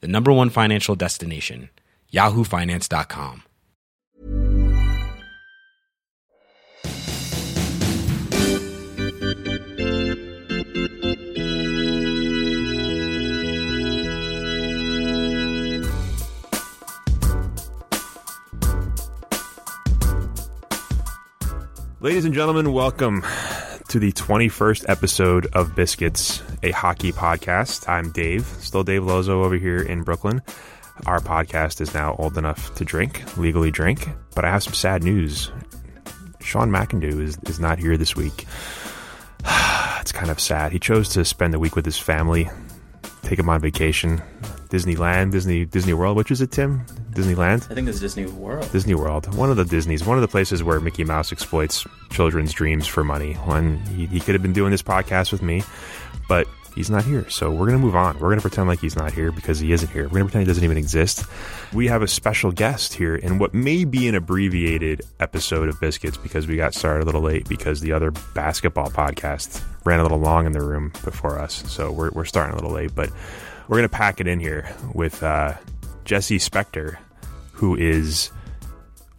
the number one financial destination, yahoofinance.com. Ladies and gentlemen, welcome to the 21st episode of Biscuits, a hockey podcast. I'm Dave, still Dave Lozo over here in Brooklyn. Our podcast is now old enough to drink, legally drink, but I have some sad news. Sean McIndoe is, is not here this week. it's kind of sad. He chose to spend the week with his family, take him on vacation. Disneyland, Disney Disney World, which is it, Tim? Disneyland? I think it's Disney World. Disney World, one of the Disneys, one of the places where Mickey Mouse exploits children's dreams for money. When he, he could have been doing this podcast with me, but he's not here. So we're going to move on. We're going to pretend like he's not here because he isn't here. We're going to pretend he doesn't even exist. We have a special guest here in what may be an abbreviated episode of Biscuits because we got started a little late because the other basketball podcast ran a little long in the room before us. So we're, we're starting a little late, but we're going to pack it in here with uh, Jesse Spector, who is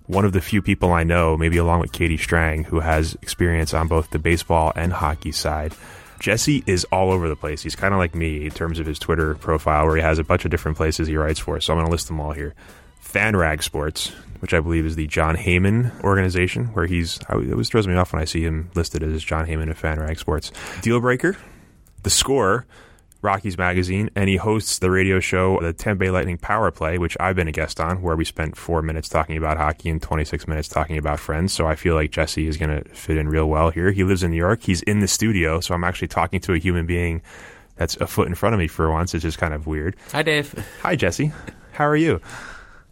one of the few people I know, maybe along with Katie Strang, who has experience on both the baseball and hockey side. Jesse is all over the place. He's kind of like me in terms of his Twitter profile, where he has a bunch of different places he writes for. So I'm going to list them all here. FanRag Sports, which I believe is the Jon Heyman organization, where he's. It always throws me off when I see him listed as Jon Heyman of FanRag Sports. Deal Breaker, The Score, Rockies Magazine, and he hosts the radio show, the Bay Lightning Power Play, which I've been a guest on, where we spent four minutes talking about hockey and 26 minutes talking about friends. So I feel like Jesse is going to fit in real well here. He lives in New York. He's in the studio, so I'm actually talking to a human being that's a foot in front of me for once. It's just kind of weird. Hi, Dave. Hi, Jesse. How are you?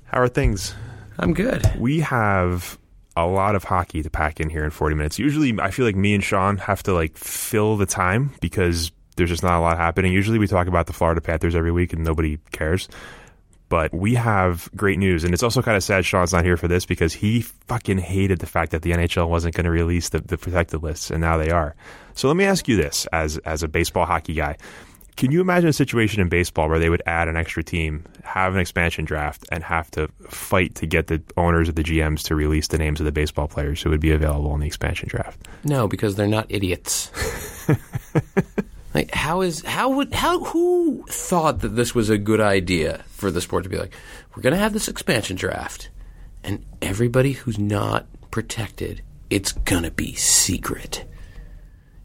How are things? I'm good. We have a lot of hockey to pack in here in 40 minutes. Usually, I feel like me and Sean have to like fill the time because there's just not a lot happening. Usually we talk about the Florida Panthers every week and nobody cares. But we have great news. And it's also kind of sad Sean's not here for this because he fucking hated the fact that the NHL wasn't going to release the, the protected lists, and now they are. So let me ask you this as, as a baseball hockey guy. Can you imagine a situation in baseball where they would add an extra team, have an expansion draft, and have to fight to get the owners of the GMs to release the names of the baseball players who would be available in the expansion draft? No, because they're not idiots. Like how is how would how who thought that this was a good idea for the sport to be like we're going to have this expansion draft and everybody who's not protected it's going to be secret.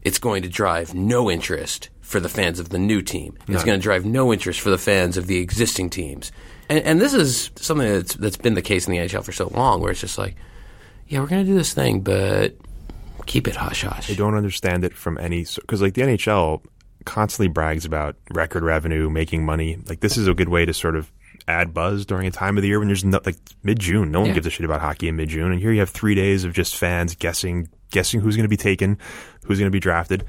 It's going to drive no interest for the fans of the new team. It's going to drive no interest for the fans of the existing teams. And, and this is something that's that's been the case in the NHL for so long where it's just like yeah, we're going to do this thing but keep it hush hush. I don't understand it from any because like the NHL constantly brags about record revenue, making money. Like this is a good way to sort of add buzz during a time of the year when there's no, like mid June. No one Yeah. gives a shit about hockey in mid June, and here you have three days of just fans guessing, guessing who's going to be taken, who's going to be drafted,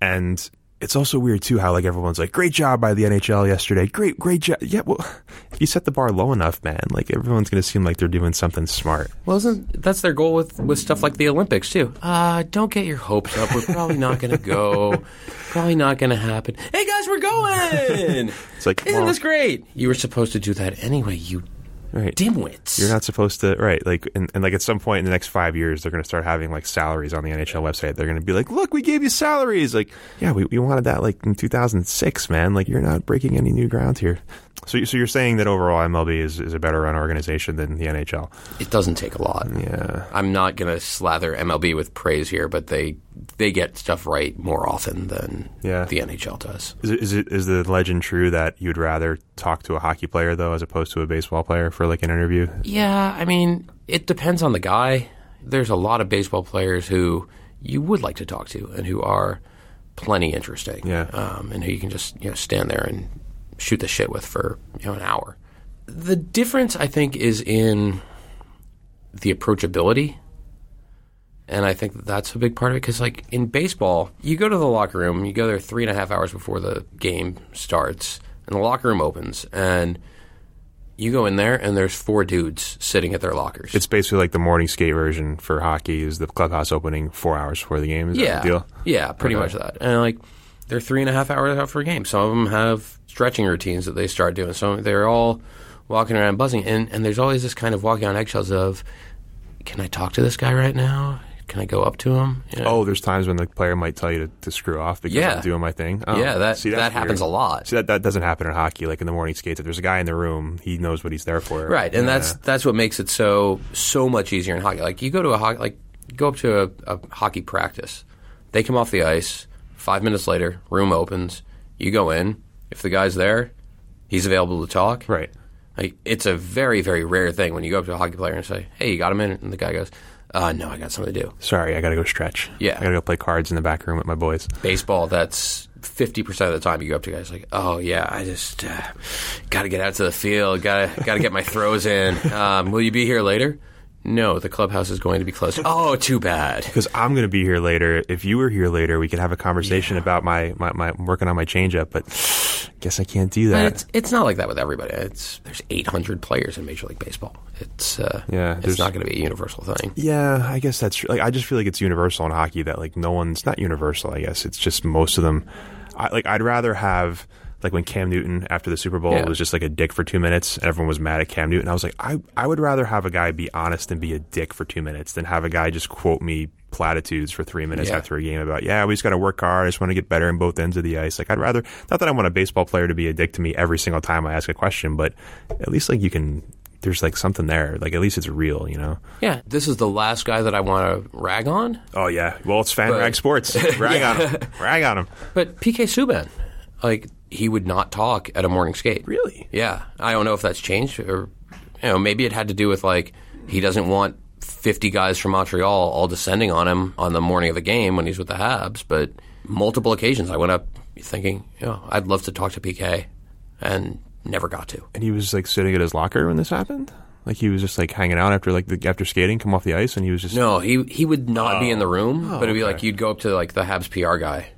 and it's also weird too how like everyone's like, "Great job by the NHL yesterday, great, great job." Yeah, well, if you set the bar low enough, man, like everyone's going to seem like they're doing something smart. Well, isn't that's their goal with, with stuff like the Olympics too? Uh, don't get your hopes up. We're probably not going to go. Probably not going to happen. Hey guys, we're going. It's like, Isn't well, this great? You were supposed to do that anyway. You Right. dimwits. You're not supposed to, right? Like, and, and like at some point in the next five years, they're going to start having like salaries on the NHL website. They're going to be like, "Look, we gave you salaries." Like, yeah, we, we wanted that like in 2006, man. Like, you're not breaking any new ground here. So, so you're saying that overall MLB is, is a better run organization than the NHL? It doesn't take a lot. Yeah. I'm not going to slather MLB with praise here, but they they get stuff right more often than Yeah. the NHL does. Is it, is it is the legend true that you'd rather talk to a hockey player though, as opposed to a baseball player for like an interview? Yeah, I mean, it depends on the guy. There's a lot of baseball players who you would like to talk to and who are plenty interesting. Yeah. Um, and who you can just you know stand there and shoot the shit with for you know an hour. The difference, I think, is in the approachability. And I think that that's a big part of it because, like in baseball, you go to the locker room, you go there three and a half hours before the game starts, and the locker room opens, and you go in there, and there's four dudes sitting at their lockers. It's basically like the morning skate version for hockey. Is the clubhouse opening four hours before the game? Is yeah, deal? yeah, pretty Okay. much that. And like, they're three and a half hours out for a game. Some of them have stretching routines that they start doing. So they're all walking around buzzing, and and there's always this kind of walking on eggshells of, can I talk to this guy right now? Can I go up to him? You know? Oh, there's times when the player might tell you to, to screw off because Yeah. I'm doing my thing. Oh, Yeah, that- see, that happens weird. a lot. See, that, that doesn't happen in hockey. Like in the morning skates, if there's a guy in the room, he knows what he's there for. Right, and Yeah. that's that's what makes it so so much easier in hockey. Like you go to a hockey, like go up to a, a hockey practice, they come off the ice. Five minutes later, room opens. You go in. If the guy's there, he's available to talk. right. Like it's a very very rare thing when you go up to a hockey player and say, "Hey, you got a minute?" And the guy goes, uh, "No, I got something to do." Sorry, I got to go stretch. Yeah. I got to go play cards in the back room with my boys. Baseball, that's fifty percent of the time you go up to guys like, "Oh yeah, I just uh, got to get out to the field. Got to got to get my throws in. Um, will you be here later?" No, the clubhouse is going to be closed. Oh, too bad. Because I'm going to be here later. If you were here later, we could have a conversation about my, my, my working on my changeup. But I guess I can't do that. it's it's not like that with everybody. It's there's 800 players in Major League Baseball. It's uh, Yeah, it's not going to be a universal thing. Yeah, I guess that's true. Like, I just feel like it's universal in hockey that like no one's not universal. I guess it's just most of them. I, like I'd rather have like when Cam Newton after the Super Bowl Yeah. was just like a dick for two minutes and everyone was mad at Cam Newton. I was like, I I would rather have a guy be honest and be a dick for two minutes than have a guy just quote me platitudes for three minutes Yeah. after a game about yeah we just got to work hard. I just want to get better in both ends of the ice. Like I'd rather not that I want a baseball player to be a dick to me every single time I ask a question, but at least like you can. There's like something there. Like at least it's real, you know. Yeah, this is the last guy that I want to rag on. Oh yeah. Well, it's fan But- rag sports. Rag on him. Rag on him. But PK Subban, like he would not talk at a morning skate. Really? Yeah, I don't know if that's changed or you know maybe it had to do with like he doesn't want 50 guys from Montreal all descending on him on the morning of the game when he's with the Habs. But multiple occasions I went up thinking, you know, I'd love to talk to PK, and never got to. And he was like sitting at his locker when this happened. Like he was just like hanging out after like the, after skating, come off the ice, and he was just No, he he would not be in the room, oh. but it'd be Oh. okay. like you'd go up to like the Habs PR guy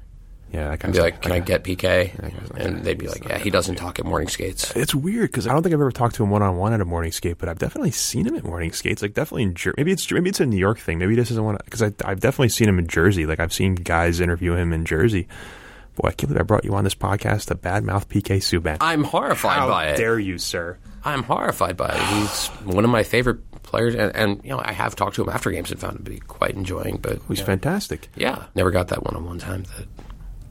yeah. That and guy's be like, "Can I get PK?" And they'd be like, "Yeah, he doesn't talk at morning skates." It's weird because I don't think I've ever talked to him one on one at a morning skate, but I've definitely seen him at morning skates. Like definitely in Jer- maybe it's maybe it's a New York thing. Maybe this isn't one because I've definitely seen him in Jersey. Like I've seen guys interview him in Jersey. Boy, I can't believe I brought you on this podcast to badmouth PK Subban. I'm horrified How by it. dare you, sir? I'm horrified by it. He's one of my favorite players, and, and you know I have talked to him after games and found him to be quite enjoying. But He's yeah, fantastic. yeah, never got that one-on-one time that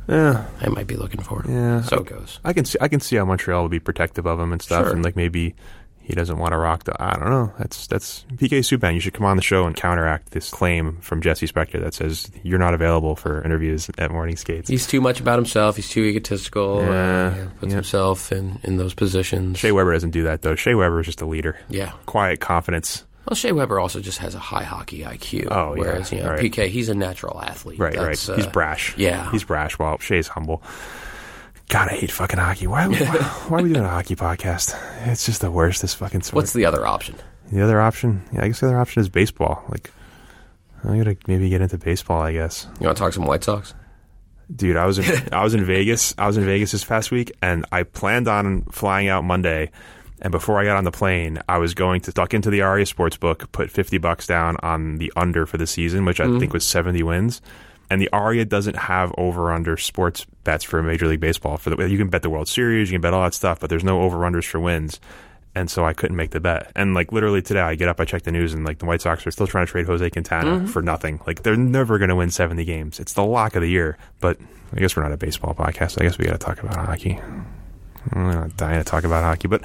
Yeah, I might be looking for. Yeah. so it goes. I can see I can see how Montreal would be protective of him and stuff, Sure. and like maybe he doesn't want to rock the. I don't know. That's that's PK Subban. You should come on the show and counteract this claim from Jesse Spector that says you're not available for interviews at morning skates. He's too much about himself. He's too egotistical. Yeah, uh, puts yeah. himself in, in those positions. Shea Weber doesn't do that though. Shea Weber is just a leader. Yeah. quiet confidence. Well, Shea Weber also just has a high hockey IQ. Oh, yeah. whereas you know Right. PK, he's a natural athlete. Right, That's, right. He's uh, brash. yeah. he's brash. While Shea's humble. God, I hate fucking hockey. Why, why, why are we doing a hockey podcast? It's just the worst. This fucking sport. What's the other option? The other option, yeah, I guess the other option is baseball. Like, I'm gonna maybe get into baseball. I guess, You want to talk some White Sox? dude. I was in I was in Vegas. I was in Vegas this past week, and I planned on flying out Monday. And before I got on the plane, I was going to duck into the Aria Sportsbook, put fifty bucks down on the under for the season, which I mm-hmm. think was seventy wins. And the Aria doesn't have over under sports bets for Major League Baseball. For the you can bet the World Series, you can bet all that stuff, but there's no over unders for wins. And so I couldn't make the bet. And like literally today, I get up, I check the news, and like the White Sox are still trying to trade Jose Quintana mm-hmm. for nothing. Like they're never going to win 70 games. It's the lock of the year. But I guess we're not a baseball podcast. I guess we got to talk about hockey. I'm not dying to talk about hockey, but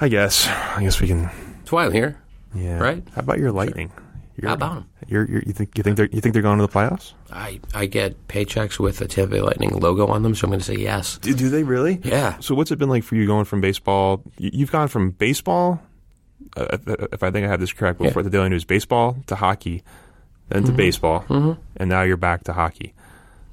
I guess I guess we can. That's why I'm here. Yeah. Right. How about your Lightning? You're, How about 'em? You're, you're, you think you think they're you think they're going to the playoffs? I, I get paychecks with a Tampa Bay Lightning logo on them, so I'm going to say yes. Do, do they really? Yeah. So what's it been like for you going from baseball? you- You've gone from baseball, uh, if, I think I have this correct, before Yeah. the Daily News, baseball to hockey, then to baseball, and now you're back to hockey.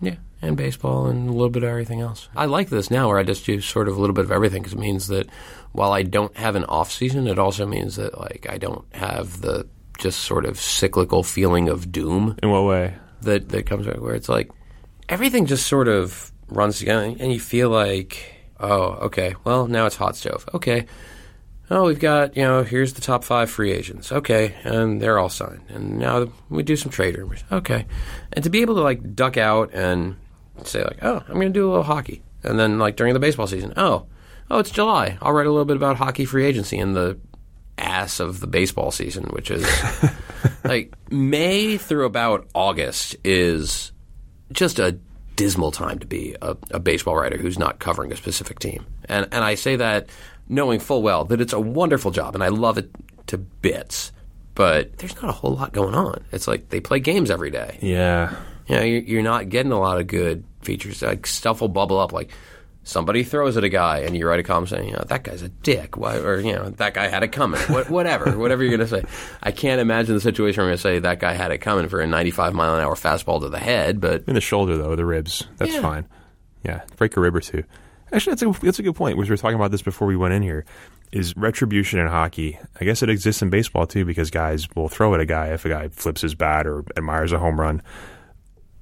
Yeah, and baseball and a little bit of everything else. I like this now where I just do sort of a little bit of everything because it means that while I don't have an off season, it also means that like I don't have the just sort of cyclical feeling of doom In what way? that that comes where it's like everything just sort of runs together and you feel like oh okay well now it's hot stove. Okay. Oh we've got you know here's the top five free agents. Okay. And they're all signed. And now we do some trade rumors. Okay. And to be able to like duck out and say like oh i'm going to do a little hockey and then like during the baseball season oh oh it's july i'll write a little bit about hockey free agency in the ass of the baseball season which is like May through about August is just a dismal time to be a, a baseball writer who's not covering a specific team. And and I say that knowing full well that it's a wonderful job and I love it to bits. But there's not a whole lot going on. It's like they play games every day. Yeah. You know, you're, you're not getting a lot of good features. Like stuff will bubble up. Like somebody throws at a guy, and you write a comment saying, "You know, that guy's a dick," Why, or you know, that guy had it coming. What, whatever, whatever you're going to say. I can't imagine the situation where I'm going to say that guy had it coming for a 95 mile an hour fastball to the head. But In the shoulder though, the ribs. That's Yeah. fine. Yeah, break a rib or two. Actually, that's a that's a good point. We were talking about this before we went in here. Is retribution in hockey? I guess it exists in baseball too, because guys will throw at a guy if a guy flips his bat or admires a home run.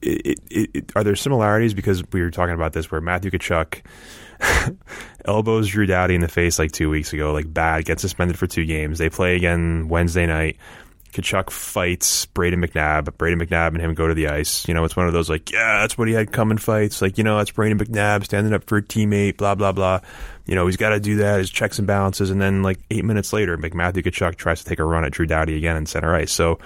It, it, it, are there similarities? Because we were talking about this, where Matthew Tkachuk elbows Drew Doughty in the face like two weeks ago, like bad, gets suspended for two games. They play again Wednesday night. Tkachuk fights Brayden McNabb. Brayden McNabb and him go to the ice. You know, it's one of those like, yeah, that's what he had coming fights. Like, you know, that's Brayden McNabb standing up for a teammate, blah, blah, blah. You know, he's got to do that, his checks and balances. And then, like, eight minutes later, McMatthew Tkachuk tries to take a run at Drew Doughty again in center ice. So,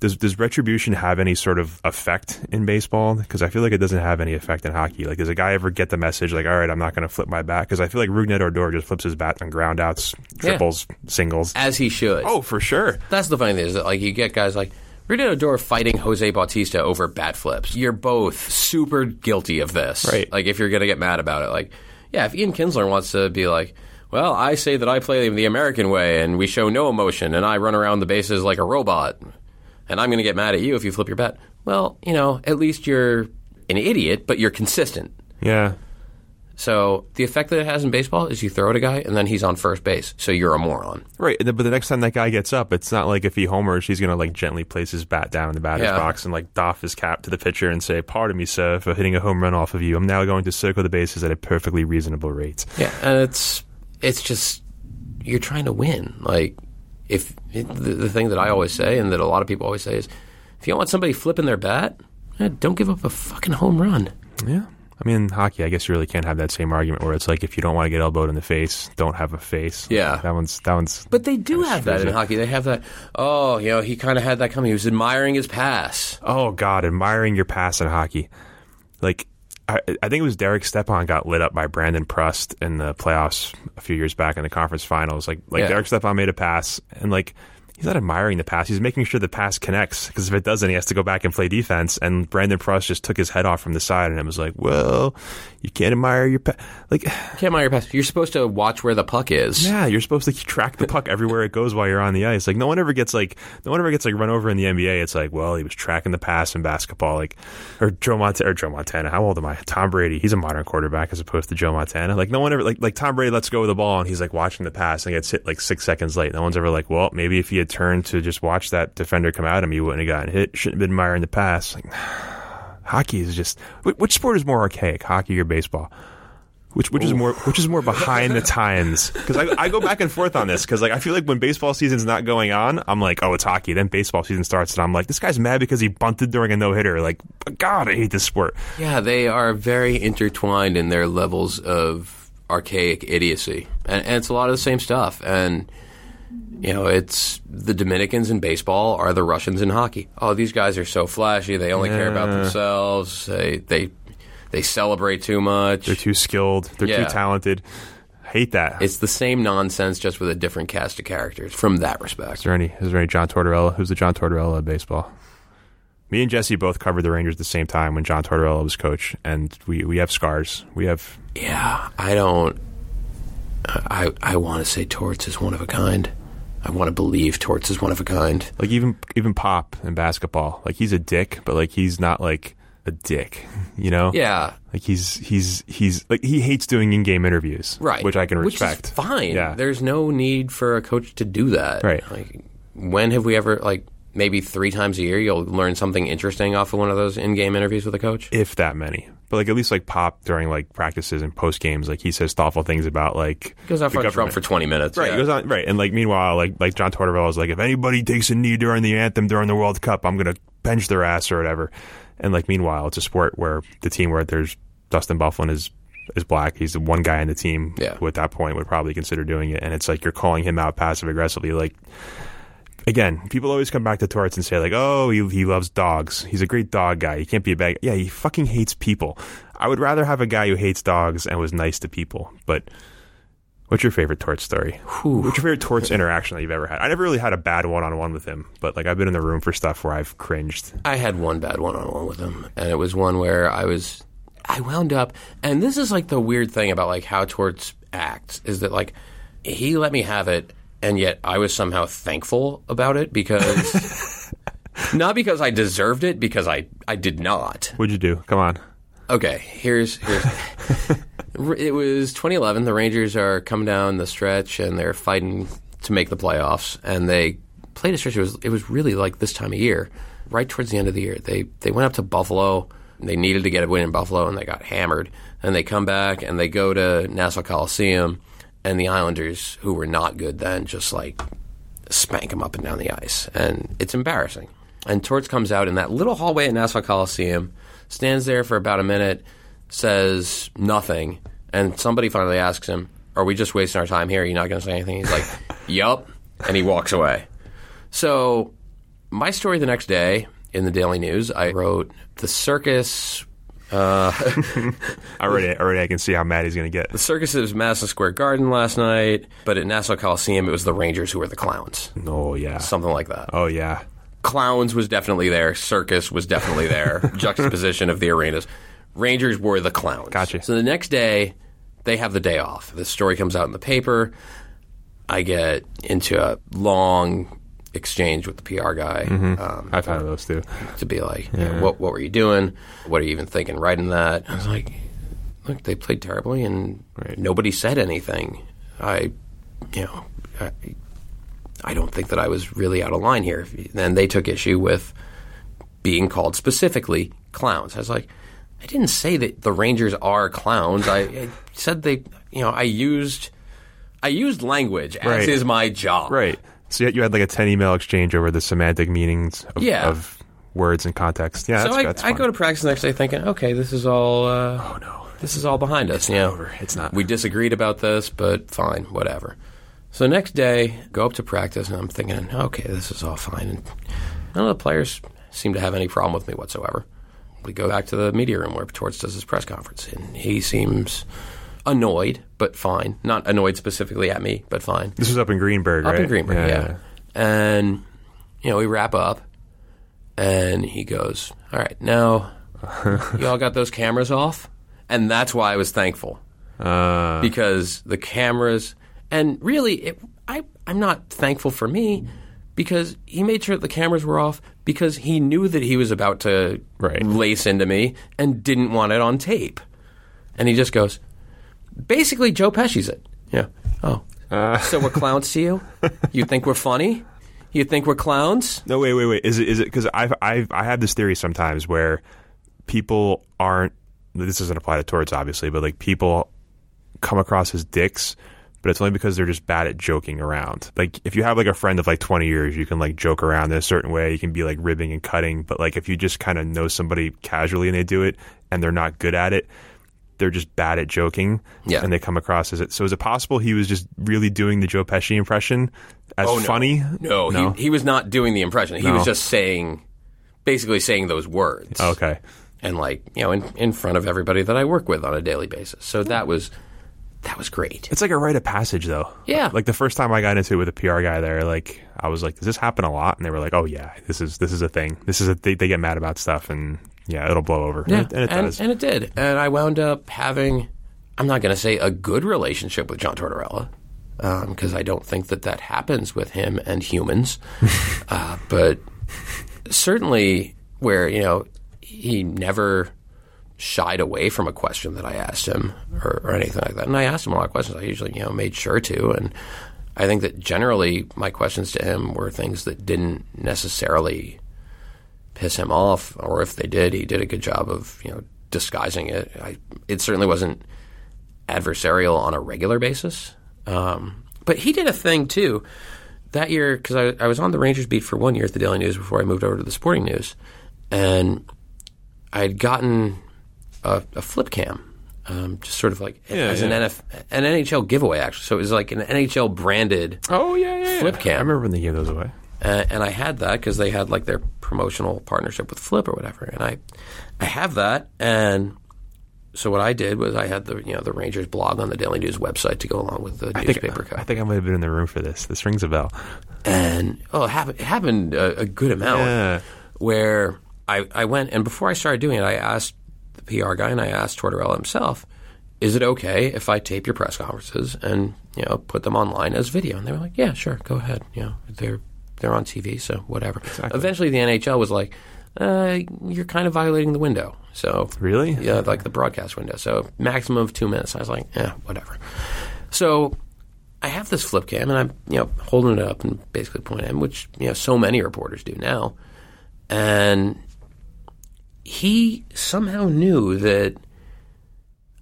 does, does retribution have any sort of effect in baseball? Because I feel like it doesn't have any effect in hockey. Like, does a guy ever get the message, like, all right, I'm not going to flip my bat? Because I feel like Rougned Odor just flips his bat on ground outs, Yeah. triples, singles. as he should. Oh, for sure. That's the funny thing is that like you get guys like Renato Odor fighting Jose Bautista over bat flips. You're both super guilty of this. Right. Like if you're gonna get mad about it, like yeah, if Ian Kinsler wants to be like, well, I say that I play the American way and we show no emotion and I run around the bases like a robot, and I'm gonna get mad at you if you flip your bat. Well, you know, at least you're an idiot, but you're consistent. Yeah. So the effect that it has in baseball is you throw at a guy and then he's on first base, so you're a moron. Right, but the next time that guy gets up, it's not like if he homers, he's going to like gently place his bat down in the batter's Yeah. box and like doff his cap to the pitcher and say, "Pardon me, sir, for hitting a home run off of you. I'm now going to circle the bases at a perfectly reasonable rate." Yeah, and it's it's just you're trying to win. Like if the, the thing that I always say, and that a lot of people always say, is if you don't want somebody flipping their bat, eh, don't give up a fucking home run. Yeah. I mean, in hockey, I guess you really can't have that same argument where it's like if you don't want to get elbowed in the face, don't have a face. Yeah. that one's that one's. But they do have that in hockey. They have that. Oh, you know, he kind of had that coming. He was admiring his pass. Oh God, admiring your pass in hockey. Like, I, I think it was Derek Stepan got lit up by Brandon Prust in the playoffs a few years back in the conference finals. Like, like Yeah. Derek Stepan made a pass, and like he's not admiring the pass. He's making sure the pass connects because if it doesn't, he has to go back and play defense. And Brandon Prust just took his head off from the side, and it was like, well, you can't admire your pass. Like, you Can't admire your pass. You're supposed to watch where the puck is. yeah, you're supposed to track the puck everywhere it goes while you're on the ice. Like no one ever gets like no one ever gets like run over in the NBA. It's like, well, he was tracking the pass in basketball, like or Joe Montana or Joe Montana. How old am I? Tom Brady. He's a modern quarterback as opposed to Joe Montana. Like no one ever like like Tom Brady lets go of the ball and he's like watching the pass and gets hit like six seconds late. No one's ever like, well, maybe if he had turned to just watch that defender come at him, he wouldn't have gotten hit. Shouldn't have been admiring the pass. Like hockey is just which sport is more archaic, hockey or baseball? Which which is more which is more behind the times? Because I, I go back and forth on this because like I feel like when baseball season's not going on, I'm like, oh, it's hockey. Then baseball season starts, and I'm like, this guy's mad because he bunted during a no hitter. Like, God, I hate this sport. Yeah, they are very intertwined in their levels of archaic idiocy, and, and it's a lot of the same stuff. And you know, it's the Dominicans in baseball are the Russians in hockey. Oh, these guys are so flashy; they only care about themselves. They they they celebrate too much. They're too skilled. They're Yeah. too talented. Hate that. it's the same nonsense, just with a different cast of characters. From that respect, Is there any? Is there any John Tortorella? Who's the John Tortorella of baseball? Me and Jesse both covered the Rangers at the same time when John Tortorella was coach, and we we have scars. We have yeah, I don't. I I want to say Torts is one of a kind. I want to believe Torts is one of a kind. like even even Pop in basketball. Like he's a dick, but like he's not like a dick. You know? Yeah, Like he's he's he's like he hates doing in-game interviews, right. Which I can Which is respect. fine. Yeah. There's no need for a coach to do that. Right. Like, when have we ever like maybe three times a year you'll learn something interesting off of one of those in-game interviews with a coach? if that many. But like at least like Pop during like practices and post games, like he says thoughtful things about like He goes on Trump for 20 minutes. Right, yeah. goes on right, and like meanwhile, like like John Tortorella is like, if anybody takes a knee during the anthem during the World Cup, I'm gonna bench their ass or whatever. And like meanwhile, it's a sport where the team where there's Dustin Byfuglien is is black. He's the one guy in the team Yeah. who at that point would probably consider doing it, and it's like you're calling him out passive aggressively. Like again, people always come back to Torts and say like, oh, he he loves dogs. He's a great dog guy. He can't be a bad. Yeah, he fucking hates people. I would rather have a guy who hates dogs and was nice to people, but. What's your favorite Torts story? What's your favorite Torts interaction that you've ever had? I never really had a bad one-on-one with him, but like I've been in the room for stuff where I've cringed. I had one bad one-on-one with him, and it was one where I was, I wound up, and this is like the weird thing about like how Torts acts is that like he let me have it, and yet I was somehow thankful about it because not because I deserved it, because I I did not. What'd you do? Come on. Okay, here's here's. it was 2011. The Rangers are coming down the stretch and they're fighting to make the playoffs. And they played a stretch. It was it was really like this time of year, right towards the end of the year. They they went up to Buffalo. They needed to get a win in Buffalo, and they got hammered. And they come back and they go to Nassau Coliseum, and the Islanders, who were not good then, just like spank them up and down the ice, and it's embarrassing. And Torts comes out in that little hallway at Nassau Coliseum, stands there for about a minute, says nothing, and somebody finally asks him, "Are we just wasting our time here? Are you not going to say anything?" He's like, "Yup," and he walks away. So, my story the next day in the Daily News, I wrote the circus Uh, already, already, I can see how mad he's going to get. the circus is Madison Square Garden last night, but at Nassau Coliseum it was the Rangers who were the clowns, Oh yeah. something like that. Oh yeah. clowns was definitely there. Circus was definitely there. Juxtaposition of the arenas. Rangers were the clowns. Gotcha. So the next day, they have the day off. The story comes out in the paper. I get into a long exchange with the PR guy um, I've had those too. to be like, you know, what, what were you doing? What are you even thinking writing that? I was like, look, they played terribly and Right. nobody said anything. I, you know, I, I don't think that I was really out of line here. Then they took issue with being called specifically clowns. I was like, I didn't say that the Rangers are clowns. I, I said they, you know, I used, I used language as Right. is my job. Right. So you had, you had like a ten email exchange over the semantic meanings of, Yeah. of words and context. Yeah, So that's, I, that's I go to practice the next day thinking, okay, this is all. Uh, oh no, this is all behind us. you know. over. It's not. We disagreed about this, but fine, whatever. So next day, go up to practice, and I'm thinking, okay, this is all fine. And none of the players seem to have any problem with me whatsoever. We go back to the media room where Torts does his press conference, and he seems annoyed, but fine. Not annoyed specifically at me, but fine. This was up in Greenburgh, right? Up right? in Greenburgh, yeah. And you know, we wrap up, and he goes, "All right, now you all got those cameras off," and that's why I was thankful Uh, because the cameras, and really, it, I I'm not thankful for me because he made sure that the cameras were off because he knew that he was about to Right. lace into me and didn't want it on tape, and he just goes, basically Joe Pesci's it. Yeah. Oh. Uh, so we're clowns to you? You think we're funny? You think we're clowns? no, wait, wait, wait. Is it is it because I've I've I have this theory sometimes where people aren't. This doesn't apply to Torts, obviously, but like people come across as dicks. But it's only because they're just bad at joking around. Like if you have like a friend of like twenty years, you can like joke around in a certain way. You can be like ribbing and cutting. But like if you just kind of know somebody casually and they do it and they're not good at it, they're just bad at joking, Yeah. and they come across as it. So is it possible he was just really doing the Joe Pesci impression as Oh, no. funny? No, He, he was not doing the impression. He No. was just saying, basically saying those words. okay. And like, you know, in, in front of everybody that I work with on a daily basis. So that was that was great. It's like a rite of passage, though. Yeah. Like the first time I got into it with a PR guy there, like I was like, "Does this happen a lot?" And they were like, "Oh yeah, this is this is a thing. This is a they, they get mad about stuff, and yeah, it'll blow over." Yeah, and it, and it and, does. and it did. And I wound up having, I'm not going to say a good relationship with John Tortorella, because I don't think that that happens with him and humans. uh, but certainly, where, you know, he never shied away from a question that I asked him or, or anything like that. And I asked him a lot of questions. I usually, you know, made sure to. And I think that generally my questions to him were things that didn't necessarily piss him off, or if they did, he did a good job of you know disguising it. I, it certainly wasn't adversarial on a regular basis, um, but he did a thing too that year because I, I was on the Rangers beat for one year at the Daily News before I moved over to the Sporting News, and I had gotten a, a flip cam. Um, just sort of like as an NF, an NHL giveaway, actually. So it was like an NHL branded oh yeah, yeah, flip cam. I remember when they gave those away. Uh, and I had that because they had like their promotional partnership with Flip or whatever, and I, I have that, and so what I did was I had the you know the Rangers blog on the Daily News website to go along with the I think, newspaper I think I might have been in the room for this. This rings a bell. and oh, it happened, it happened a, a good amount Yeah. where I I went and before I started doing it, I asked the PR guy and I asked Tortorella himself, is it okay if I tape your press conferences and you know put them online as video? And they were like, yeah, sure, go ahead. You know, they're they're on TV, so whatever. Eventually, the NHL was like, uh, you're kind of violating the window. So Really? yeah, like the broadcast window. So maximum of two minutes. I was like, yeah, whatever. So I have this flip cam and I'm you know holding it up and basically pointing at him, which you know so many reporters do now, and he somehow knew that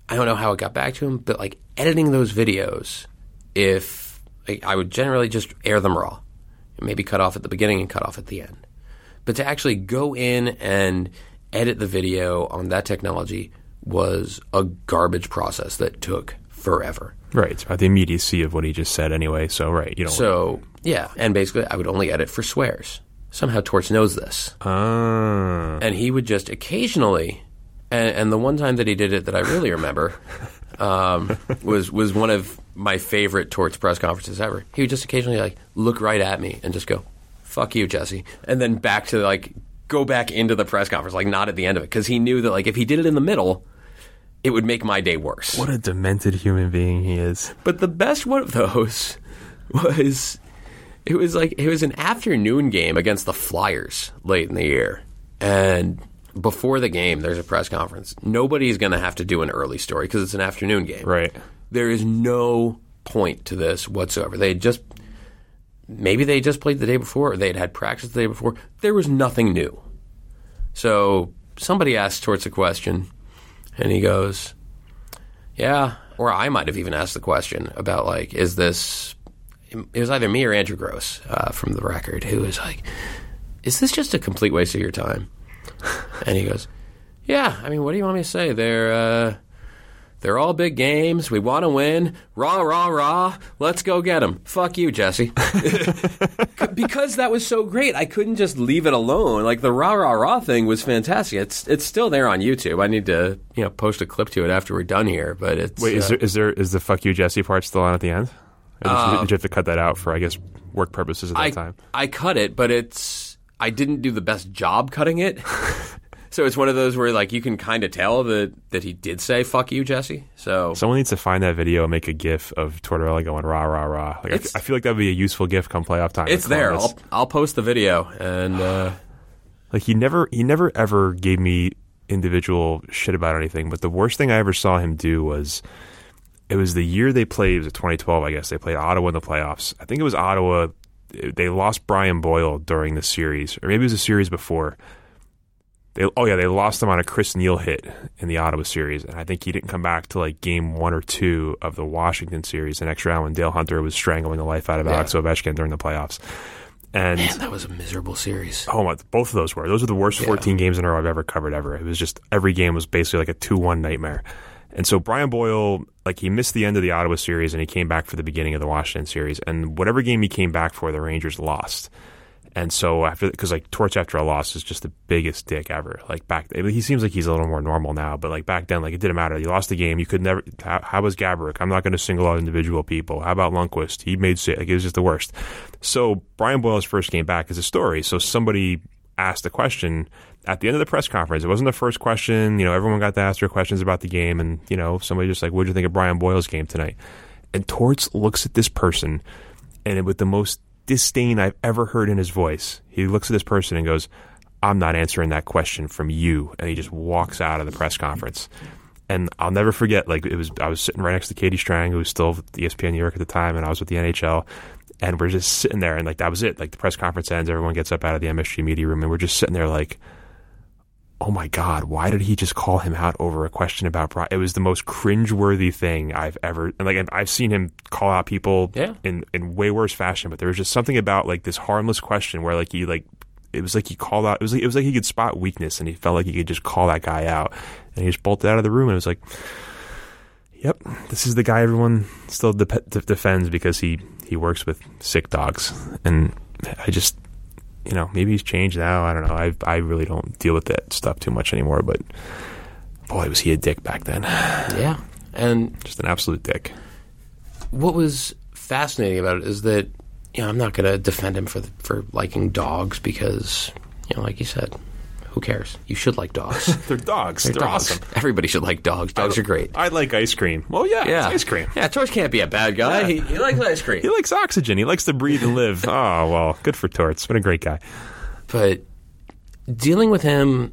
I don't know how it got back to him, but like editing those videos, if like, I would generally just air them raw, maybe cut off at the beginning and cut off at the end, but to actually go in and edit the video on that technology was a garbage process that took forever. Right. It's about the immediacy of what he just said anyway. So right, you know. So yeah, and basically I would only edit for swears. Somehow Torts knows this. Ah. and he would just occasionally, and, and the one time that he did it that I really remember um, was was one of my favorite Torts press conferences ever. He would just occasionally like look right at me and just go, "Fuck you, Jesse," and then back to like go back into the press conference, like not at the end of it, because he knew that like if he did it in the middle, it would make my day worse. what a demented human being he is. But the best one of those was it was like it was an afternoon game against the Flyers late in the year. And before the game there's a press conference. Nobody's going to have to do an early story because it's an afternoon game. Right. There is no point to this whatsoever. They had just maybe they just played the day before or they had had practice the day before. There was nothing new. So somebody asked Torts a question and he goes, yeah, or I might have even asked the question about like, is this? It was either me or Andrew Gross uh, from the record who was like, "Is this just a complete waste of your time?" And he goes, "Yeah, I mean, what do you want me to say? They're uh, they're all big games. We want to win. Rah rah rah. Let's go get them. Fuck you, Jesse." because that was so great, I couldn't just leave it alone. Like the rah rah rah thing was fantastic. It's it's still there on YouTube. I need to you know post a clip to it after we're done here. But it's Wait, is uh, there is there is the "fuck you, Jesse" part still on at the end? Or did, you, did you have to cut that out for I guess work purposes at that I, time? I cut it, but it's I didn't do the best job cutting it. so it's one of those where like you can kind of tell that that he did say "fuck you, Jesse." So Someone needs to find that video and make a GIF of Tortorella going rah rah rah. Like I, It's- I feel like that would be a useful GIF come playoff time. it's there. I'll I'll post the video and uh, Like he never he never ever gave me individual shit about anything. But the worst thing I ever saw him do was it was the year they played. It was 2012, I guess. They played Ottawa in the playoffs. I think it was Ottawa. They lost Brian Boyle during the series, or maybe it was a series before. They, oh yeah, they lost him on a Chris Neil hit in the Ottawa series, and I think he didn't come back to like game one or two of the Washington series, the next round when Dale Hunter was strangling the life out of Alex Ovechkin during the playoffs. And man, that was a miserable series. Oh my! Both of those were. Those are the worst 14 games in a row I've ever covered ever. It was just every game was basically like a two-one nightmare. And so Brian Boyle, like he missed the end of the Ottawa series and he came back for the beginning of the Washington series. And whatever game he came back for, the Rangers lost. And so after, because like Torts after a loss is just the biggest dick ever. Like back, he seems like he's a little more normal now, but like back then, like it didn't matter. You lost the game. You could never. How, how was Gaborik? I'm not going to single out individual people. How about Lundqvist? He made like it was just the worst. So Brian Boyle's first game back is a story. So somebody asked a question at the end of the press conference. It wasn't the first question. You know, everyone got to ask their questions about the game, and you know, somebody just like, "What did you think of Brian Boyle's game tonight?" And Torts looks at this person, and with the most disdain I've ever heard in his voice. He looks at this person and goes, I'm not answering that question from you. And he just walks out of the press conference. And I'll never forget, like, it was, I was sitting right next to Katie Strang, who was still with ESPN New York at the time, and I was with the NHL. And we're just sitting there, and like, that was it. Like, the press conference ends, everyone gets up out of the MSG media room, and we're just sitting there, like, oh my God, why did he just call him out over a question about Brock? It was the most cringeworthy thing I've ever, and like, I've seen him call out people yeah. in, in way worse fashion, but there was just something about like this harmless question where like he like, it was like he called out, it was like, it was like he could spot weakness and he felt like he could just call that guy out and he just bolted out of the room and it was like, yep, this is the guy everyone still de- de- defends because he, he works with sick dogs. And I just, you know, maybe he's changed now. I don't know. I I really don't deal with that stuff too much anymore. But boy, was he a dick back then. Yeah, and just an absolute dick. What was fascinating about it is that you know I'm not going to defend him for the, for liking dogs because you know, like you said, who cares? You should like dogs. They're dogs. They're, They're dogs. awesome. Everybody should like dogs. Dogs are great. I like ice cream. Well, yeah, Yeah, it's ice cream. Yeah, Torts can't be a bad guy. Yeah. He, he likes ice cream. He likes oxygen. He likes to breathe and live. oh well, good for Torts. Been a great guy. but dealing with him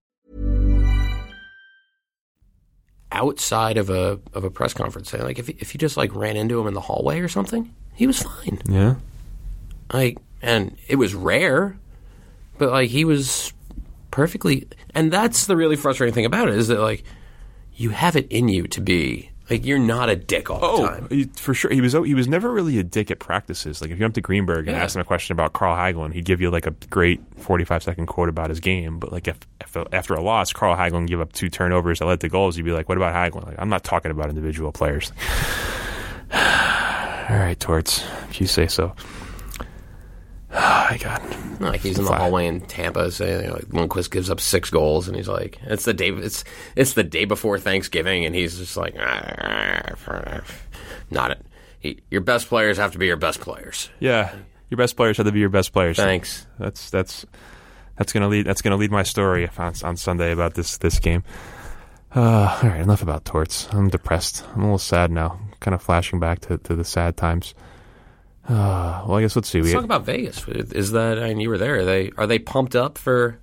Outside of a of a press conference, saying like if if you just like ran into him in the hallway or something, he was fine. Yeah. Like, and it was rare, but like he was perfectly. And that's the really frustrating thing about it is that like you have it in you to be like you're not a dick all the Oh, time. he- for sure. He was he was never really a dick at practices. Like if you went to Greenburgh and Yeah. asked him a question about Carl Hagelin, he'd give you like a great forty five second quote about his game. But like if, if after a loss, Carl Hagelin give up two turnovers that led to goals, you'd be like, "What about Hagelin?" Like I'm not talking about individual players. All right, Torts, if you say so. Oh my God. Like he's in the hallway in Tampa saying like Lundqvist gives up six goals and he's like it's the day it's it's the day before Thanksgiving and he's just like not it. He, your best players have to be your best players. Yeah, your best players have to be your best players. Thanks. That's that's that's gonna lead that's gonna lead my story on, on Sunday about this this game. Uh, all right, enough about torts. I'm depressed. I'm a little sad now. Kind of flashing back to, to the sad times. Uh, well, I guess let's see. Let's We talk about Vegas. Is that I mean you were there? Are they are they pumped up for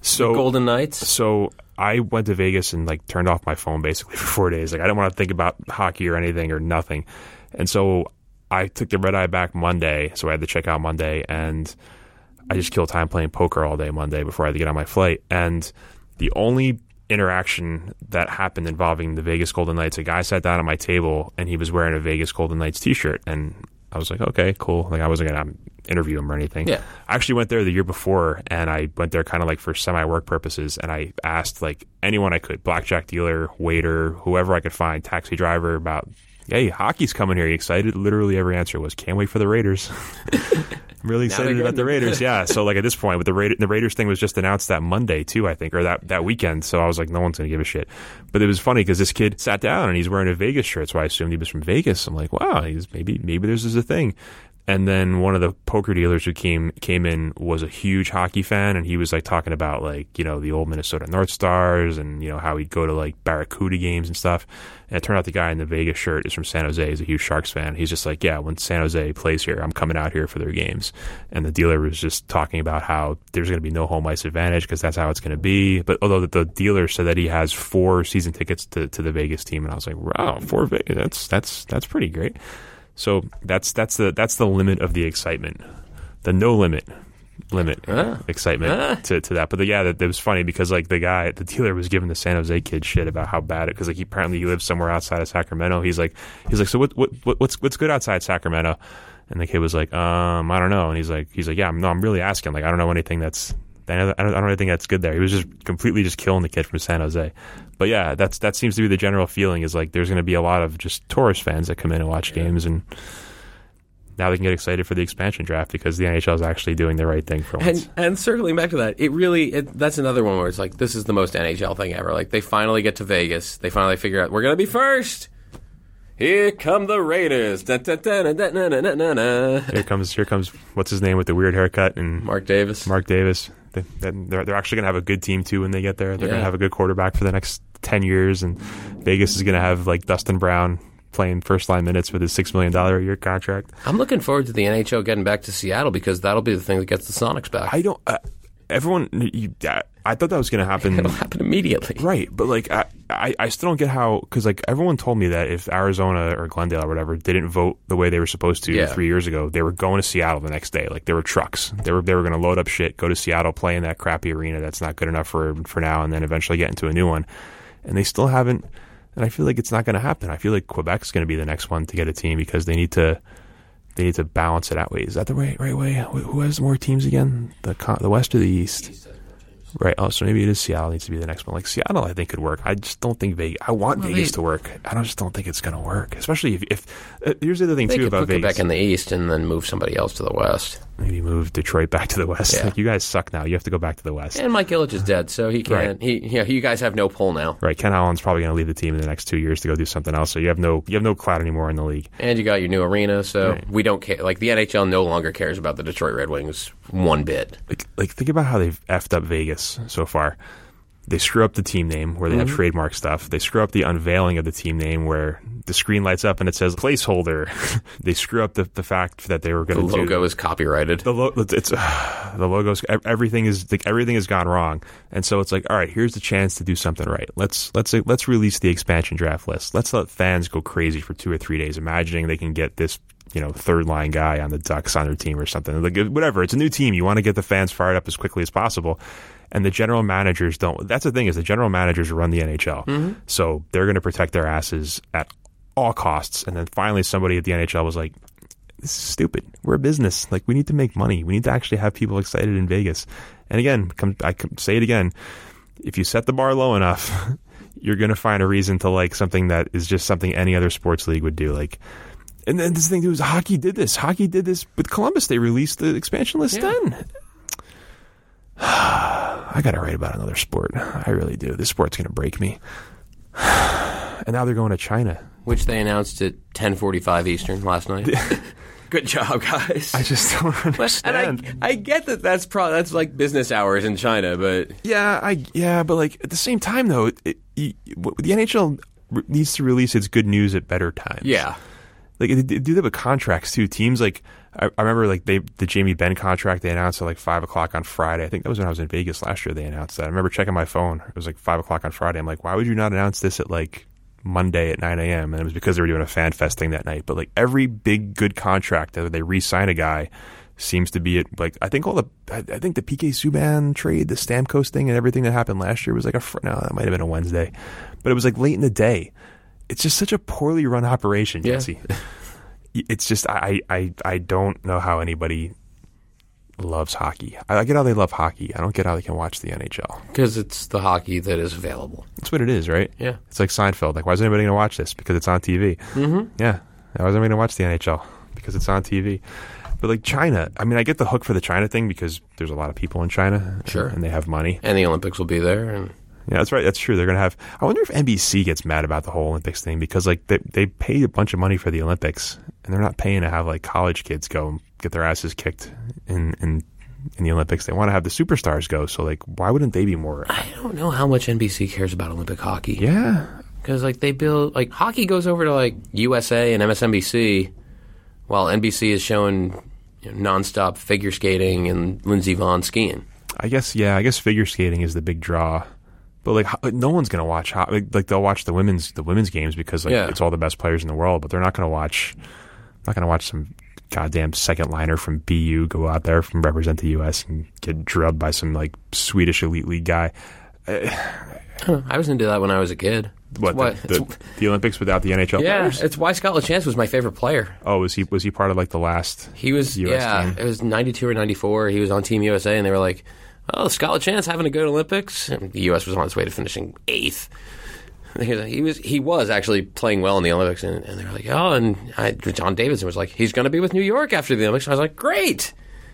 so Golden Knights? So I went to Vegas and like turned off my phone basically for four days. Like I didn't want to think about hockey or anything or nothing. And so I took the red eye back Monday. So I had to check out Monday and I just killed time playing poker all day Monday before I had to get on my flight. And the only interaction that happened involving the Vegas Golden Knights, a guy sat down at my table and he was wearing a Vegas Golden Knights t-shirt and I was like, okay, cool. Like I wasn't gonna interview him or anything. Yeah. I actually went there the year before and I went there kind of like for semi work purposes and I asked like anyone I could, blackjack dealer, waiter, whoever I could find, taxi driver about hey, hockey's coming here. You excited? Literally every answer was can't wait for the Raiders. I'm really excited about the Raiders. Yeah. So like at this point with the Raiders, the Raiders thing was just announced that Monday too, I think, or that, that weekend. So I was like, no one's going to give a shit. But it was funny because this kid sat down and he's wearing a Vegas shirt. So I assumed he was from Vegas. I'm like, wow, he's maybe, maybe this is a thing. And then one of the poker dealers who came came in was a huge hockey fan, and he was like talking about like you know the old Minnesota North Stars and you know how he'd go to like Barracuda games and stuff. And it turned out the guy in the Vegas shirt is from San Jose. He's a huge Sharks fan. He's just like, yeah, when San Jose plays here, I'm coming out here for their games. And the dealer was just talking about how there's going to be no home ice advantage because that's how it's going to be. But although the dealer said that he has four season tickets to, to the Vegas team, and I was like, wow, four Vegas, that's that's that's pretty great. So that's that's the that's the limit of the excitement, the no limit limit Ah. excitement Ah. to, to that. But the, yeah, that, that was funny because like the guy, the dealer was giving the San Jose kid shit about how bad it because like he apparently he lives somewhere outside of Sacramento. He's like he's like so what, what what what's what's good outside Sacramento? And the kid was like um I don't know. And he's like he's like yeah no I'm really asking like I don't know anything that's I don't, I don't really think that's good there. He was just completely just killing the kid from San Jose. But yeah, that's that seems to be the general feeling is like there's going to be a lot of just tourist fans that come in and watch yeah. games and now they can get excited for the expansion draft because the NHL is actually doing the right thing for once. And, and circling back to that, it really it, that's another one where it's like this is the most NHL thing ever. Like they finally get to Vegas, they finally figure out we're going to be first. Here come the Raiders. Da, da, da, here comes here comes what's his name with the weird haircut and Mark Davis. Mark Davis. They, they're, they're actually going to have a good team too when they get there. They're going to have a good quarterback for the next ten years, and Vegas is going to have like Dustin Brown playing first line minutes with his six million dollar a year contract. I'm looking forward to the NHL getting back to Seattle because that'll be the thing that gets the Sonics back. I don't. Uh, everyone, you, I thought that was going to happen. It'll happen immediately. Right, but like I, I, I still don't get how because like everyone told me that if Arizona or Glendale or whatever didn't vote the way they were supposed to Yeah. three years ago, they were going to Seattle the next day. Like there were trucks, they were they were going to load up shit, go to Seattle, play in that crappy arena that's not good enough for for now, and then eventually get into a new one. And they still haven't. And I feel like it's not going to happen. I feel like Quebec's going to be the next one to get a team because they need to. They need to balance it out. Wait, is that the right right way? Who has more teams again? The con- the West or the East? Right. Oh, so maybe it is Seattle needs to be the next one. Like Seattle, I think could work. I just don't think Vegas. I want Well, Vegas they- to work. I don't just don't think it's going to work. Especially if, if uh, here's the other thing too about put Vegas. Quebec in the East and then move somebody else to the West. Maybe move Detroit back to the West. Yeah. Like you guys suck now. You have to go back to the West. And Mike Ilitch is dead, so he can't. He, yeah, you guys have no pull now. Right. Ken Holland's probably going to leave the team in the next two years to go do something else. So you have no you have no clout anymore in the league. And you got your new arena, so Right. we don't care. Like the NHL no longer cares about the Detroit Red Wings one bit. like like think about how they've effed up Vegas so far. They screw up the team name where they Mm-hmm. have trademark stuff. They screw up the unveiling of the team name where the screen lights up and it says placeholder. they screw up the, the fact that they were going to do logo is copyrighted. the lo- it's uh, the logos everything is like everything has gone wrong and so it's like all right here's the chance to do something right let's let's let's release the expansion draft list let's let fans go crazy for two or three days imagining they can get this you know third line guy on the ducks on their team or something like whatever it's a new team you want to get the fans fired up as quickly as possible and the general managers don't that's the thing is the general managers run the nhl mm-hmm. so they're going to protect their asses at all costs and then finally somebody at the nhl was like this is stupid. We're a business. Like we need to make money. We need to actually have people excited in Vegas. And again, come, I come, say it again. If you set the bar low enough, you're going to find a reason to like something that is just something any other sports league would do. Like, and then this thing too is hockey did this. Hockey did this with Columbus. They released the expansion list then. I got to write about another sport. I really do. This sport's going to break me. And now they're going to China. which they announced at 10:45 Eastern last night. Good job, guys. I just don't and understand. I, I get that that's pro- that's like business hours in China, but Yeah, I yeah, but like at the same time though, it, it, you- the NHL re- needs to release its good news at better times. yeah, like they, do that with contracts too. Teams like I, I remember like they the Jamie Benn contract they announced at like five o'clock on Friday. I think that was when I was in Vegas last year. They announced that. I remember checking my phone. It was like five o'clock on Friday. I'm like, why would you not announce this at like Monday at 9 a.m. And it was because they were doing a fan fest thing that night. But like every big good contract that they re-sign a guy seems to be it. Like I think all the I, I think the PK Subban trade, the Stamkos thing, and everything that happened last year was like a no, that might have been a Wednesday, but it was like late in the day. It's just such a poorly run operation, Yeah. Jesse. It's just I, I I don't know how anybody loves hockey. I get how they love hockey. I don't get how they can watch the NHL. because it's the hockey that is available. That's what it is, right? Yeah. It's like Seinfeld. Like, why is anybody going to watch this? Because it's on TV. Mm-hmm. Yeah. Why is anybody going to watch the NHL? Because it's on TV. But like China, I mean, I get the hook for the China thing because there's a lot of people in China. Sure. And they have money. And the Olympics will be there, and Yeah, that's right. That's true. They're gonna have. I wonder if NBC gets mad about the whole Olympics thing because like they they pay a bunch of money for the Olympics and they're not paying to have like college kids go and get their asses kicked in in in the Olympics. They want to have the superstars go. So like, why wouldn't they be more? I don't know how much NBC cares about Olympic hockey. Yeah, Because like they build like hockey goes over to like USA and MSNBC, while NBC is showing you know, nonstop figure skating and Lindsey Vonn skiing. I guess. Yeah, I guess figure skating is the big draw. But like, no one's gonna watch. ho- Like, like they'll watch the women's the women's games because like Yeah. it's all the best players in the world. But they're not gonna watch. Not gonna watch some goddamn second liner from BU go out there from represent the U.S. and get drubbed by some like Swedish elite league guy. I was into that when I was a kid. What, why- the, the, the Olympics without the NHL yeah, players? it's why Scott Lachance was my favorite player. Oh, was he was he part of like the last? He was, US yeah, team? it was 92 or 94. He was on Team USA, and they were like, oh, Scott Lachance having a good Olympics. And the U.S. was on its way to finishing eighth. He was, he was actually playing well in the Olympics, and, and they were like, oh, and I, John Davidson was like, he's going to be with New York after the Olympics. I was like, great,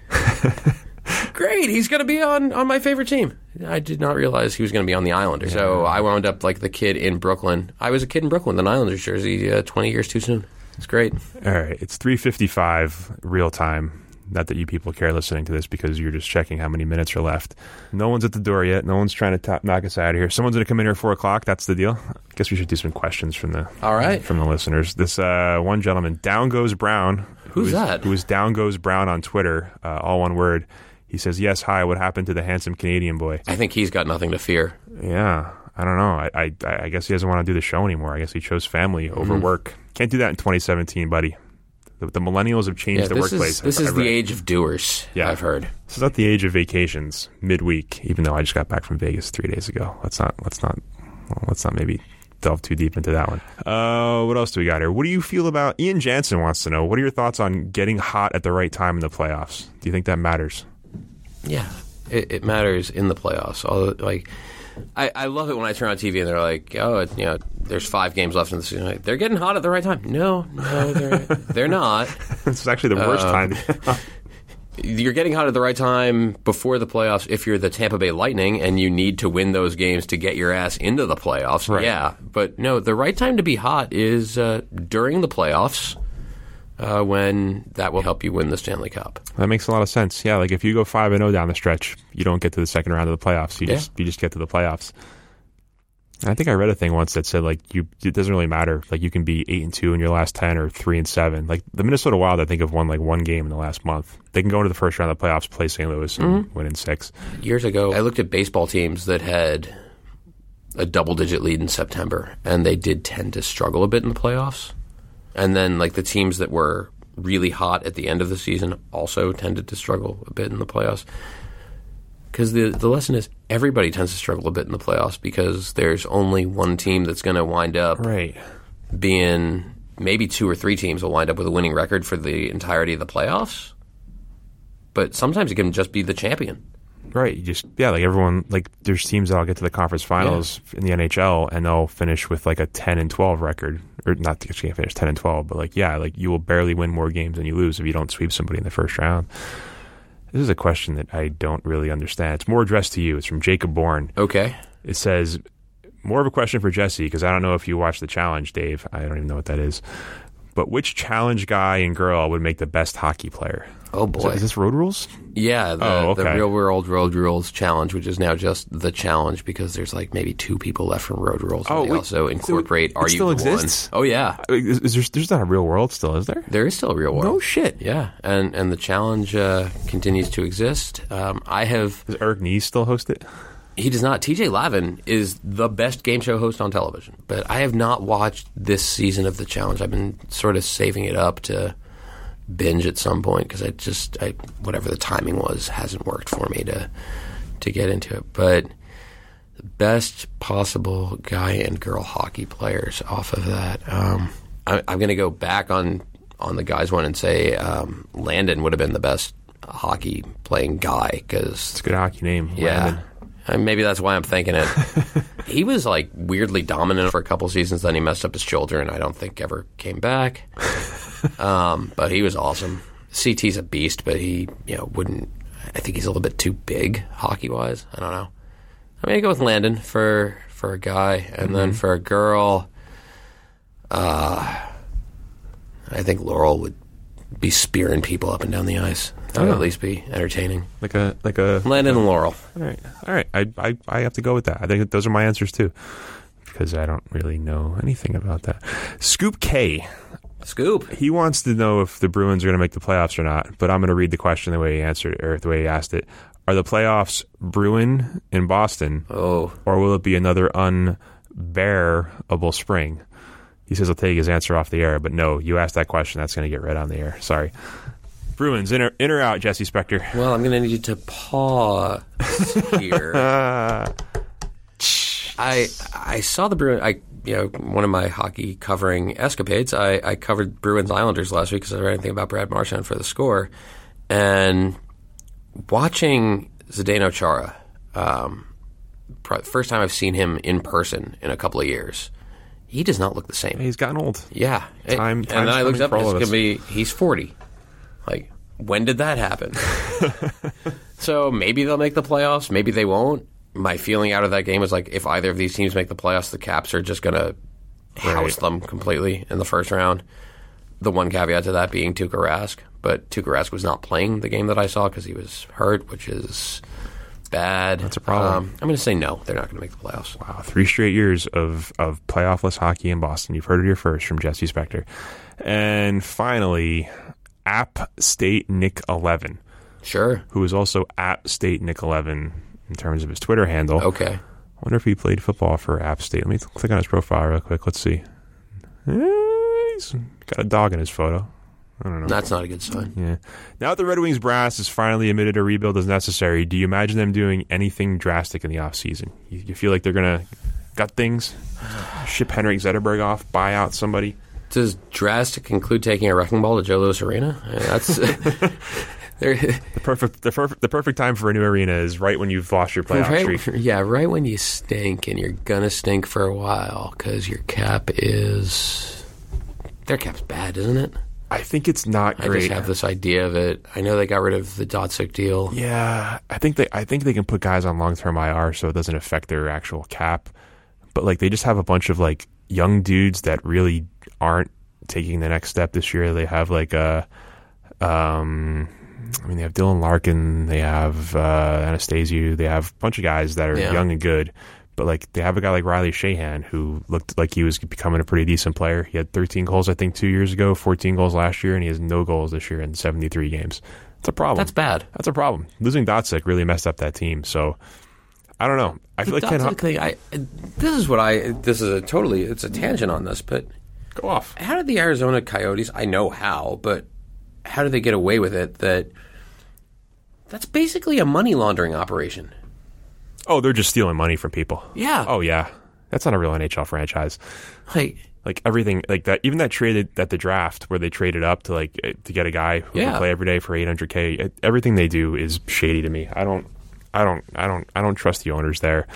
great, he's going to be on on my favorite team. I did not realize he was going to be on the Islanders, so I wound up like the kid in Brooklyn. I was a kid in Brooklyn, an Islanders jersey, uh, twenty years too soon. It's great. All right, it's three fifty five real time. Not that you people care listening to this because you're just checking how many minutes are left. No one's at the door yet. No one's trying to top, knock us out of here. Someone's going to come in here at four o'clock. That's the deal. I guess we should do some questions from the All right. from the listeners. This uh, one gentleman, Down Goes Brown. who Who's that? Who is Down Goes Brown on Twitter? Uh, all one word. He says, "Yes, hi. What happened to the handsome Canadian boy?" I think he's got nothing to fear. Yeah, I don't know. I, I I guess he doesn't want to do the show anymore. I guess he chose family Mm-hmm. over work. Can't do that in 2017, buddy. The, the millennials have changed Yeah, the this workplace. is this I've- is I've the read. age of doers. Yeah. I've heard. This is not the age of vacations midweek. Even though I just got back from Vegas three days ago. Let's not. Let's not. Well, let's not maybe delve too deep into that one. Uh, what else do we got here? What do you feel about Ian Jansen wants to know? What are your thoughts on getting hot at the right time in the playoffs? Do you think that matters? Yeah, it, it matters in the playoffs. All like, I, I love it when I turn on TV and they're like, "Oh, it, you know, there's five games left in the season. Like, they're getting hot at the right time." No, no, they're they're not. this is actually the worst time. You're getting hot at the right time before the playoffs if you're the Tampa Bay Lightning and you need to win those games to get your ass into the playoffs. Right. Yeah, but no, the right time to be hot is uh, during the playoffs. Uh, when that will help you win the Stanley Cup. That makes a lot of sense. Yeah, like if you go five and zero down the stretch, you don't get to the second round of the playoffs. You Yeah. just you just get to the playoffs. And I think I read a thing once that said like you it doesn't really matter. Like you can be eight and two in your last ten or three and seven. Like the Minnesota Wild, I think have won like one game in the last month. They can go into the first round of the playoffs, play St. Louis, and win in six. years ago, I looked at baseball teams that had a double digit lead in September, and they did tend to struggle a bit in the playoffs. And then, like, the teams that were really hot at the end of the season also tended to struggle a bit in the playoffs. Because the, the lesson is everybody tends to struggle a bit in the playoffs because there's only one team that's going to wind up Right. being maybe two or three teams will wind up with a winning record for the entirety of the playoffs. But sometimes it can just be the champion. Right. You just yeah, like everyone like there's teams that'll get to the conference finals in the NHL and they'll finish with like a ten and twelve record. Or not that can't finish ten and twelve, but like yeah, like you will barely win more games than you lose if you don't sweep somebody in the first round. This is a question that I don't really understand. It's more addressed to you. It's from Jacob Bourne. Okay. It says more of a question for Jesse because I don't know if you watch the challenge, Dave. I don't even know what that is. But which challenge guy and girl would make the best hockey player? Oh boy. is this road rules? Yeah, the, Oh, the. Real World Road Rules Challenge, which is now just the challenge because there's like maybe two people left from Road Rules. and Oh, they wait, also so incorporate it Are still You exists? One? Oh yeah, Is, is there, there's not a real world still, is there? there is still a Real World. No shit. Yeah, and and the challenge uh, continues to exist. Um, I have. Does Eric Nies still host it? He does not. TJ Lavin is the best game show host on television, but I have not watched this season of the challenge. I've been sort of saving it up to binge at some point because I just I whatever the timing was hasn't worked for me to to get into it. But the best possible guy and girl hockey players off of that. Um, I, I'm going to go back on on the guys one and say um, Landon would have been the best hockey playing guy because It's a good hockey name. yeah. Landon. Uh, maybe that's why I'm thinking it. he was like weirdly dominant for a couple seasons, then he messed up his shoulder and I don't think ever came back. Um, but he was awesome. CT's a beast, but he, you know, wouldn't. I think he's a little bit too big hockey wise. I don't know. I mean, gonna go with Landon for for a guy, and then for a girl, uh, I think Laurel would be spearing people up and down the ice. That would Oh. at least be entertaining. Like a like a. Landon and Laurel. All right, all right. I, I I have to go with that. I think those are my answers too, because I don't really know anything about that. Scoop K. Scoop. He wants to know if the Bruins are going to make the playoffs or not. But I'm going to read the question the way he answered it, or the way he asked it. Are the playoffs Bruin in Boston, Oh, or will it be another unbearable spring? He says I'll take his answer off the air, but no, you asked that question. That's going to get read on the air. Sorry. Bruins, in or, in or out, Jesse Spector? well, I'm gonna need you to pause here. I I saw the Bruin. I you know one of my hockey covering escapades. I, I covered Bruins Islanders last week because I read anything about Brad Marchand for the score, and watching Zdeno Chara, um, first time I've seen him in person in a couple of years. He does not look the same. He's gotten old. Yeah, It- Time- and then I looked up. It's gonna be he's forty. Like when did that happen? so maybe they'll make the playoffs. Maybe they won't. My feeling out of that game was like if either of these teams make the playoffs, the Caps are just gonna house Right. them completely in the first round. The one caveat to that being Tuukka Rask, but Tuukka Rask was not playing the game that I saw because he was hurt, which is bad. That's a problem. Um, I'm going to say no. They're not going to make the playoffs. Wow, three straight years of, of playoffless hockey in Boston. You've heard it here first from Jesse Spector. And finally, App State Nick 11, Sure. who is also App State Nick 11 in terms of his Twitter handle. Okay. I wonder if he played football for App State. Let me click on his profile real quick. Let's see. Eh, He's got a dog in his photo. I don't know. That's not a good sign. Yeah. Now that the Red Wings brass has finally admitted a rebuild is necessary, do you imagine them doing anything drastic in the offseason? You, you feel like they're going to gut things? Ship Henrik Zetterberg off? Buy out somebody? Does drastic include taking a wrecking ball to Joe Louis Arena? I mean, That's The perfect, the perfect, the perfect time for a new arena is right when you've lost your playoff right, streak. yeah, right when you stink, and you're gonna stink for a while because your cap is their cap's bad, isn't it? I think it's not great. I just have this idea of it. I know they got rid of the Datsyuk deal. Yeah, I think they I think they can put guys on long term IR so it doesn't affect their actual cap. But like they just have a bunch of like young dudes that really aren't taking the next step this year. They have like a um I mean they have Dylan Larkin, they have uh Athanasiou, they have a bunch of guys that are Yeah. young and good. But like they have a guy like Riley Sheahan who looked like he was becoming a pretty decent player. He had 13 goals I think 2 years ago, 14 goals last year and he has no goals this year in 73 games. It's a problem. That's bad. That's a problem. Losing Datsyuk really messed up that team. So I don't know. I feel like Ken Datsyuk Hunt, thing, I, this is what I. This is a totally. It's a tangent on this, but go off. how did the Arizona Coyotes? I know how, but how did they get away with it? That that's basically a money laundering operation. Oh, they're just stealing money from people. Yeah. Oh yeah. That's not a real NHL franchise. Like Like everything, like that. Even that traded at the draft where they traded up to like eh, to get a guy who Yeah. can play every day for 800k. eh, Everything they do is shady to me. I don't, I don't, I don't, I don't trust the owners there.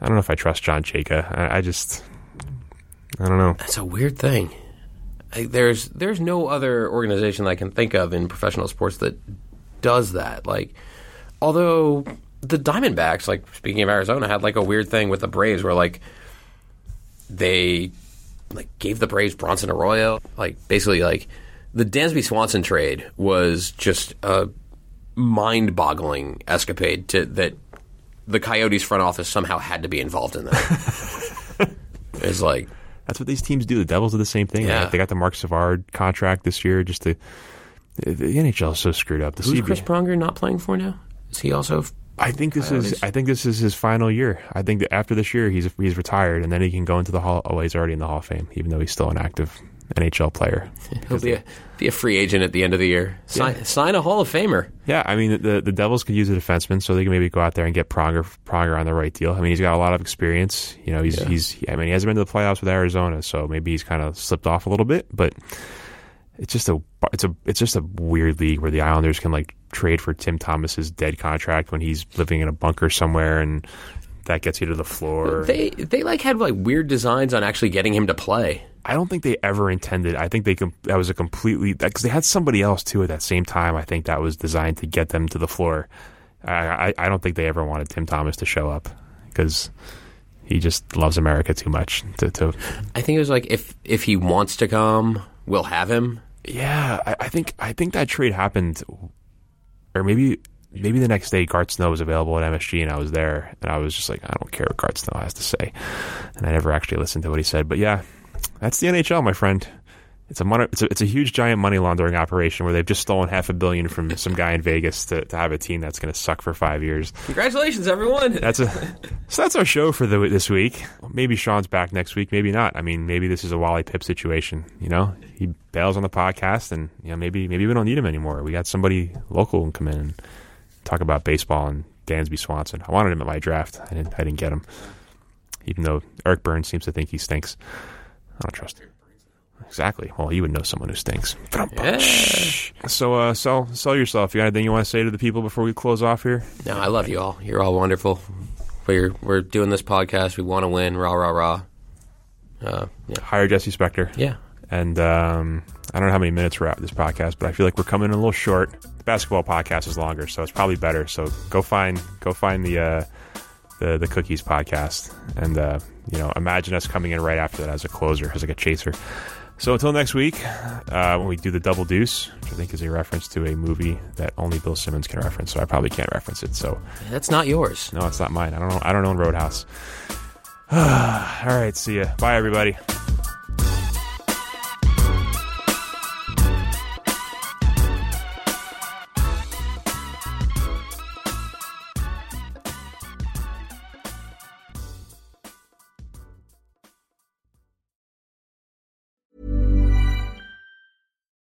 I don't know if I trust John Chayka. I, I just, I don't know. That's a weird thing. I, there's there's no other organization I can think of in professional sports that does that. Like, although the Diamondbacks, like speaking of Arizona, had like a weird thing with the Braves where like they like gave the Braves Bronson Arroyo. Like basically like the Dansby Swanson trade was just a mind-boggling escapade to that the Coyotes front office somehow had to be involved in that. it's like That's what these teams do. The Devils do the same thing. Yeah. They got the Marc Savard contract this year just to. The NHL is so screwed up. The Who's CBA Chris Pronger not playing for now? Is he also? I think this is. Coyotes? I think this is his final year. I think that after this year, he's he's retired, and then he can go into the hall. Oh, he's already in the Hall of Fame, even though he's still an active NHL player. He'll be a, be a free agent at the end of the year. Sign, sign a Hall of Famer. Yeah, I mean the the Devils could use a defenseman, so they can maybe go out there and get Pronger Pronger on the right deal. I mean, he's got a lot of experience. You know, he's he's. I mean, he hasn't been to the playoffs with Arizona, so maybe he's kind of slipped off a little bit. But it's just a it's a it's just a weird league where the Islanders can like trade for Tim Thomas's dead contract when he's living in a bunker somewhere, and that gets you to the floor. They they like had like weird designs on actually getting him to play. I don't think they ever intended. I think they that was a completely because they had somebody else too at that same time. I think that was designed to get them to the floor. I, I, I don't think they ever wanted Tim Thomas to show up. because he just loves America too much to, to I think it was like if if he wants to come, we'll have him. Yeah, I, I think I think that trade happened, or maybe maybe the next day Garth Snow was available at MSG and I was there and I was just like I don't care what Garth Snow has to say, and I never actually listened to what he said. But yeah, that's the NHL, my friend. It's a, mon- it's a it's a huge giant money laundering operation where they've just stolen half a billion from some guy in Vegas to, to have a team that's going to suck for five years. Congratulations, everyone! That's a so that's our show for the this week. Maybe Sean's back next week, maybe not. I mean, maybe this is a Wally Pipp situation. You know, he bails on the podcast, and you know maybe maybe we don't need him anymore. We got somebody local and come in and talk about baseball and Dansby Swanson. I wanted him at my draft. I didn't I didn't get him, even though Eric Burns seems to think he stinks. I don't trust him. Exactly. Well, you would know someone who stinks. Yeah. So, uh, sell sell yourself. You got anything you want to say to the people before we close off here? No, I love you all. You're all wonderful. We're we're doing this podcast. We want to win. Rah rah rah. Uh, yeah, Hire Jesse Spector. yeah. And um, I don't know how many minutes we're at this podcast, but I feel like we're coming in a little short. The basketball podcast is longer, so it's probably better. So go find go find the uh, the the cookies podcast, and uh, you know imagine us coming in right after that as a closer, as like a chaser. So until next week, uh, when we do the double deuce, which I think is a reference to a movie that only Bill Simmons can reference, so I probably can't reference it. So That's not yours. no, it's not mine. I don't know. I don't own Roadhouse. All right, see ya. Bye, everybody.